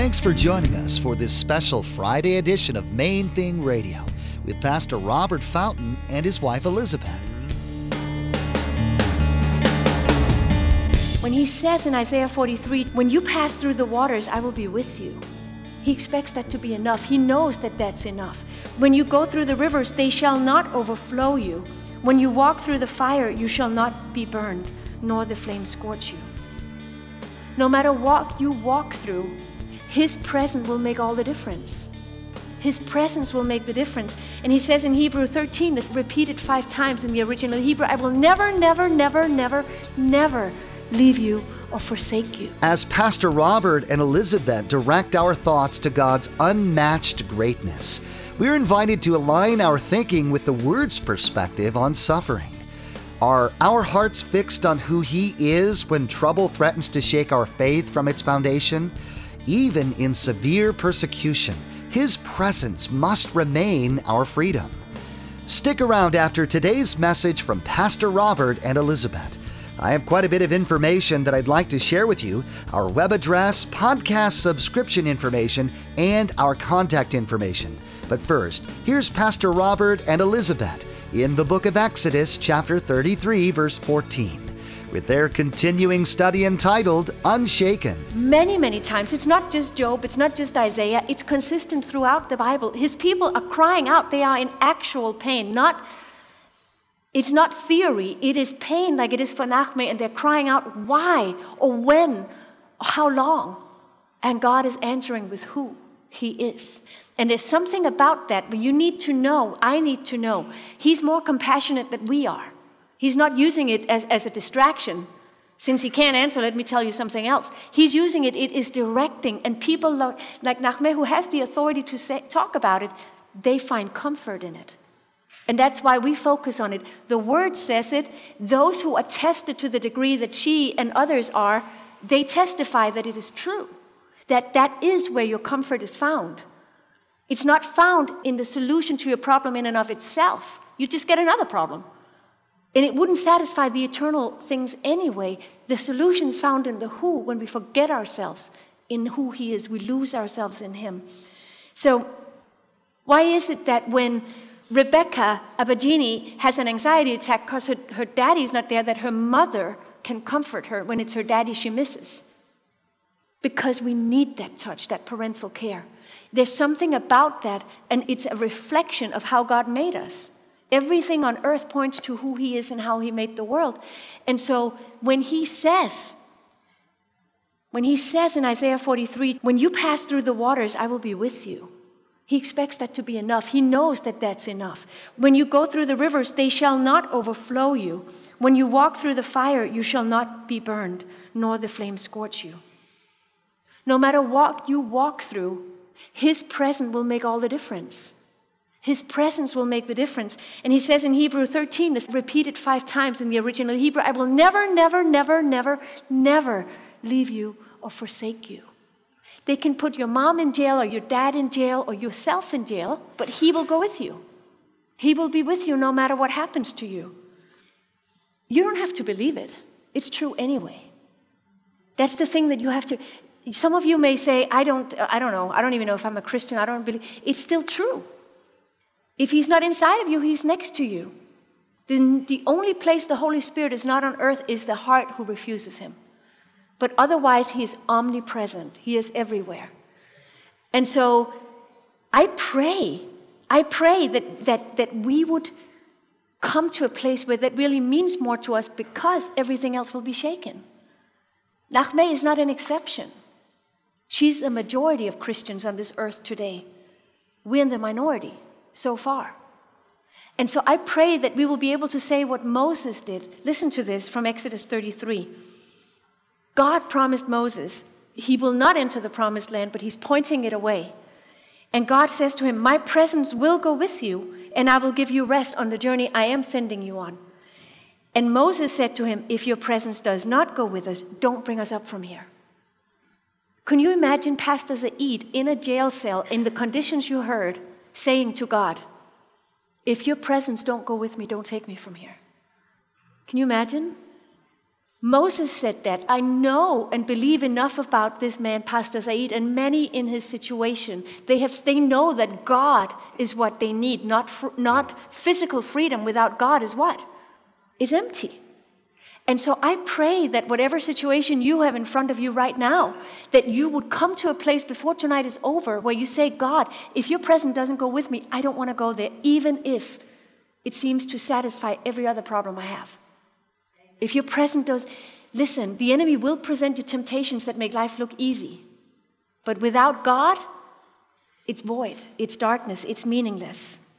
Thanks for joining us for this special Friday edition of Main Thing Radio with Pastor Robert Fountain and his wife Elizabeth. When he says in Isaiah 43, When you pass through the waters, I will be with you, he expects that to be enough. He knows that that's enough. When you go through the rivers, they shall not overflow you. When you walk through the fire, you shall not be burned, nor the flame scorch you. No matter what you walk through, His presence will make all the difference. His presence will make the difference. And he says in Hebrew 13, this repeated five times in the original Hebrew, I will never, never, never, never, never leave you or forsake you. As Pastor Robert and Elizabeth direct our thoughts to God's unmatched greatness, we're invited to align our thinking with the Word's perspective on suffering. Are our hearts fixed on who He is when trouble threatens to shake our faith from its foundation? Even in severe persecution, His presence must remain our freedom. Stick around after today's message from Pastor Robert and Elizabeth. I have quite a bit of information that I'd like to share with you our web address, podcast subscription information, and our contact information. But first, here's Pastor Robert and Elizabeth in the book of Exodus, chapter 33, verse 14, with their continuing study entitled Unshaken. Many, many times, it's not just Job, it's not just Isaiah, it's consistent throughout the Bible. His people are crying out, they are in actual pain, not it's not theory, it is pain like it is for Naghmeh, and they're crying out, why, or when, or how long? And God is answering with who He is. And there's something about that, but you need to know, I need to know, He's more compassionate than we are. He's not using it as, as a distraction. Since he can't answer, let me tell you something else. He's using it, it is directing. And people like, like Naghmeh, who has the authority to say, talk about it, they find comfort in it. And that's why we focus on it. The word says it. Those who attested to the degree that she and others are, they testify that it is true, that that is where your comfort is found. It's not found in the solution to your problem in and of itself. You just get another problem. And it wouldn't satisfy the eternal things anyway. The solution is found in the who. When we forget ourselves in who He is, we lose ourselves in Him. So, why is it that when Rebecca Abedini has an anxiety attack because her, her daddy's not there, that her mother can comfort her when it's her daddy she misses. Because we need that touch, that parental care. There's something about that, and it's a reflection of how God made us. Everything on earth points to who He is and how He made the world. And so when He says, when He says in Isaiah 43, when you pass through the waters, I will be with you. He expects that to be enough. He knows that that's enough. When you go through the rivers, they shall not overflow you. When you walk through the fire, you shall not be burned, nor the flame scorch you. No matter what you walk through, His presence will make all the difference. His presence will make the difference. And he says in Hebrew 13, this repeated five times in the original Hebrew, I will never, never, never, never, never leave you or forsake you. They can put your mom in jail or your dad in jail or yourself in jail, but He will go with you. He will be with you no matter what happens to you. You don't have to believe it, it's true anyway. That's the thing that you have to. Some of you may say, I don't, I don't know, I don't even know if I'm a Christian, I don't believe. It's still true. If He's not inside of you, He's next to you. The, the only place the Holy Spirit is not on earth is the heart who refuses Him. But otherwise, He is omnipresent, He is everywhere. And so I pray, I pray that, that, that we would come to a place where that really means more to us because everything else will be shaken. Naghmeh is not an exception. She's a majority of Christians on this earth today. We're in the minority so far. And so I pray that we will be able to say what Moses did. Listen to this from Exodus 33. God promised Moses he will not enter the promised land, but he's pointing it away. And God says to him, My presence will go with you, and I will give you rest on the journey I am sending you on. And Moses said to him, If your presence does not go with us, don't bring us up from here. Can you imagine Pastor Saeed in a jail cell in the conditions you heard saying to God, If your presence don't go with me, don't take me from here? Can you imagine? Moses said that. I know and believe enough about this man, Pastor Saeed, and many in his situation. They, have, they know that God is what they need, not, not physical freedom without God is what? Is empty. And so I pray that whatever situation you have in front of you right now, that you would come to a place before tonight is over where you say, God, if your presence doesn't go with me, I don't want to go there, even if it seems to satisfy every other problem I have. If you're present those, listen, the enemy will present you temptations that make life look easy. But without God, it's void, it's darkness, it's meaningless.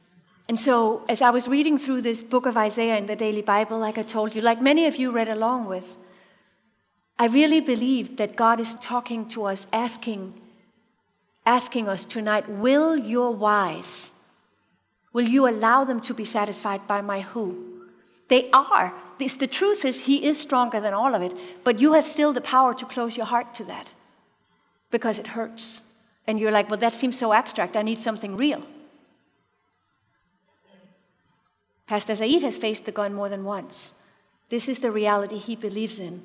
And so, as I was reading through this book of Isaiah in the Daily Bible, like I told you, like many of you read along with, I really believed that God is talking to us, asking, asking us tonight, will your wise, will you allow them to be satisfied by my who? They are. This, the truth is, He is stronger than all of it, but you have still the power to close your heart to that because it hurts. And you're like, well, that seems so abstract. I need something real. Pastor Saeed has faced the gun more than once. This is the reality he believes in.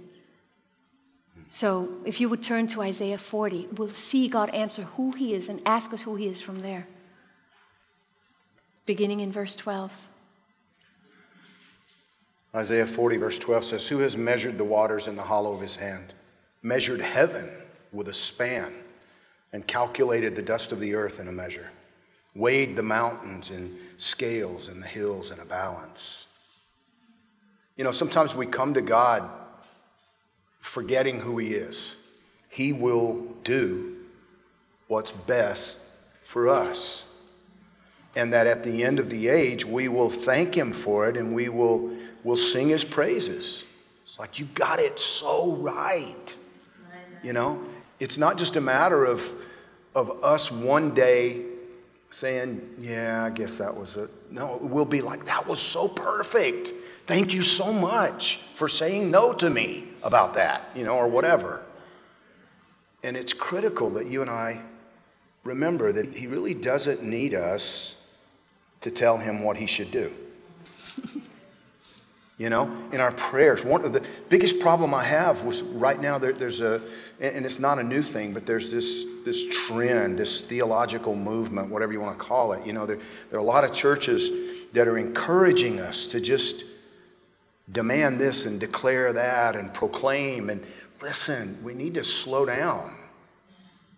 So if you would turn to Isaiah 40, we'll see God answer who he is and ask us who he is from there. Beginning in verse 12. Isaiah 40, verse 12 says, Who has measured the waters in the hollow of his hand, measured heaven with a span, and calculated the dust of the earth in a measure, weighed the mountains in scales and the hills in a balance? You know, sometimes we come to God forgetting who he is. He will do what's best for us. And that at the end of the age, we will thank him for it and we will will sing his praises. It's like, you got it so right. You know, it's not just a matter of, of us one day saying, yeah, I guess that was it. No, we'll be like, that was so perfect. Thank you so much for saying no to me about that, you know, or whatever. And it's critical that you and I remember that he really doesn't need us to tell him what he should do. You know, in our prayers. One of the biggest problem I have was right now there, there's a, and it's not a new thing, but there's this, this trend, this theological movement, whatever you want to call it. You know, there, there are a lot of churches that are encouraging us to just demand this and declare that and proclaim. And listen, we need to slow down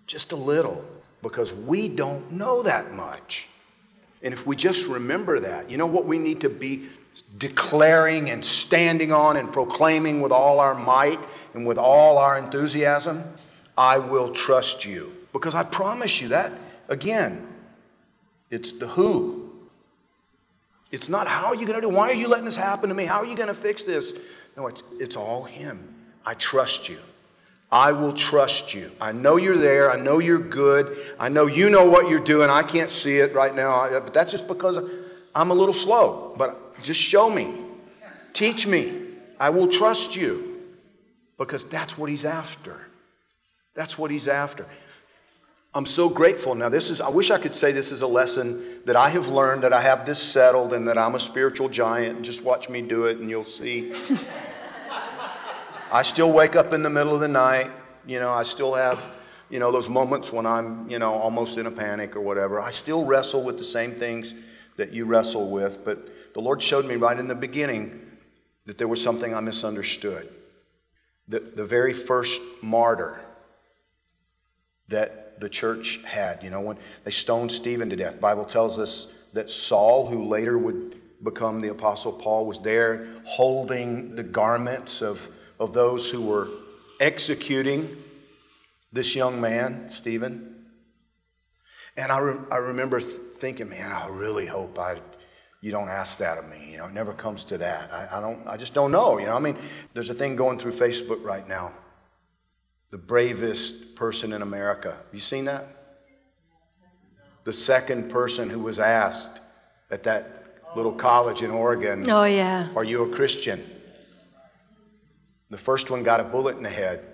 just a little because we don't know that much. And if we just remember that, you know what we need to be declaring and standing on and proclaiming with all our might and with all our enthusiasm, I will trust you. Because I promise you that, again, it's the who. It's not how are you going to do. Why are you letting this happen to me? How are you going to fix this? No, it's, it's all Him. I trust you. I will trust you. I know you're there. I know you're good. I know you know what you're doing. I can't see it right now, but that's just because I'm a little slow. But just show me. Teach me. I will trust you. Because that's what he's after. That's what he's after. I'm so grateful. Now, this is, I wish I could say this is a lesson that I have learned, that I have this settled, and that I'm a spiritual giant. Just watch me do it, and you'll see. I still wake up in the middle of the night. You know, I still have, you know, those moments when I'm, you know, almost in a panic or whatever. I still wrestle with the same things that you wrestle with, but the Lord showed me right in the beginning that there was something I misunderstood. The, the very first martyr that the church had, you know, when they stoned Stephen to death, Bible tells us that Saul, who later would become the Apostle Paul, was there holding the garments of, of those who were executing this young man, Stephen. And I, re- I remember thinking, man, I really hope I you don't ask that of me. You know, it never comes to that. I, I, don't. I just don't know. You know, I mean, there's a thing going through Facebook right now. The bravest person in America. Have you seen that? The second person who was asked at that little college in Oregon. Oh yeah. Are you a Christian? The first one got a bullet in the head.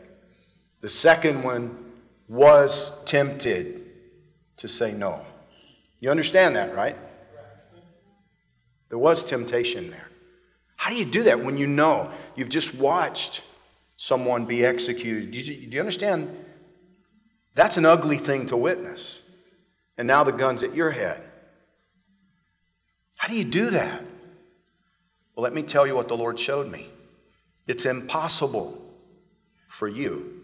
The second one was tempted to say no. You understand that, right? There was temptation there. How do you do that when you know you've just watched someone be executed. Do you, do you understand? That's an ugly thing to witness. And now the gun's at your head. How do you do that? Well, let me tell you what the Lord showed me. It's impossible for you.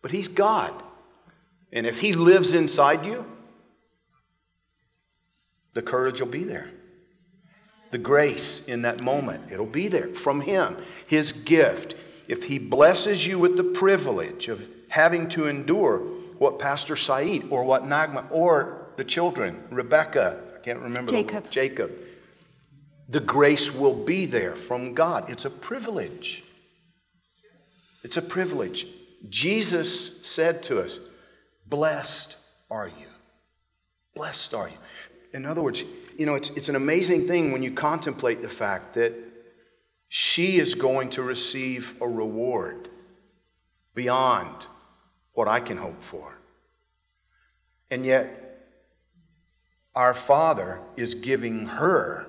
But He's God. And if He lives inside you, the courage will be there. The grace in that moment, it'll be there from Him. His gift. If He blesses you with the privilege of having to endure what Pastor Saeed or what Naghmeh or the children, Rebecca, I can't remember, Jacob. The, Jacob, the grace will be there from God. It's a privilege. It's a privilege. Jesus said to us, Blessed are you. Blessed are you. In other words, you know, it's, it's an amazing thing when you contemplate the fact that she is going to receive a reward beyond what I can hope for. And yet, our Father is giving her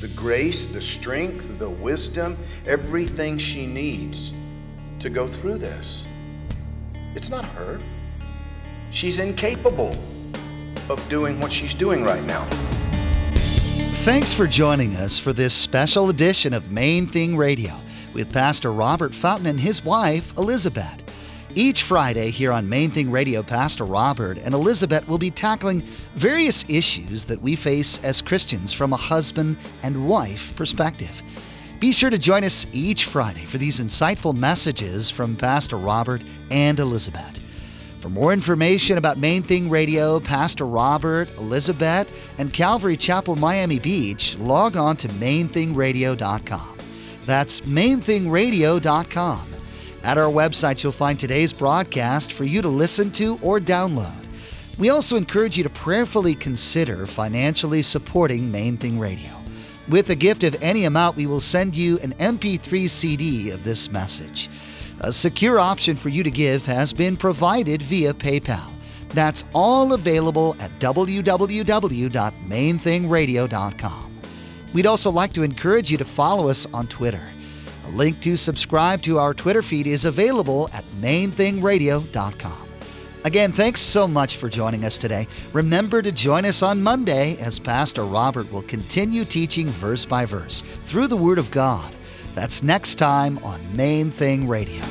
the grace, the strength, the wisdom, everything she needs to go through this. It's not her. She's incapable of doing what she's doing right now. Thanks for joining us for this special edition of Main Thing Radio with Pastor Robert Fountain and his wife, Elizabeth. Each Friday here on Main Thing Radio, Pastor Robert and Elizabeth will be tackling various issues that we face as Christians from a husband and wife perspective. Be sure to join us each Friday for these insightful messages from Pastor Robert and Elizabeth. For more information about Main Thing Radio, Pastor Robert, Elizabeth, and Calvary Chapel Miami Beach, log on to mainthingradio.com. That's mainthingradio.com. At our website, you'll find today's broadcast for you to listen to or download. We also encourage you to prayerfully consider financially supporting Main Thing Radio. With a gift of any amount, we will send you an MP3 CD of this message. A secure option for you to give has been provided via PayPal. That's all available at www.mainthingradio.com. We'd also like to encourage you to follow us on Twitter. A link to subscribe to our Twitter feed is available at mainthingradio.com. Again, thanks so much for joining us today. Remember to join us on Monday as Pastor Robert will continue teaching verse by verse through the Word of God. That's next time on Main Thing Radio.